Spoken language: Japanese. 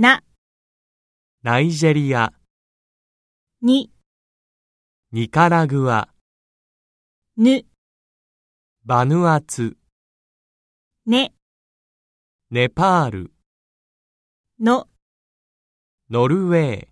な、ナイジェリア、に、ニカラグア、ぬ、バヌアツ、ね、ネパール、の、ノルウェー。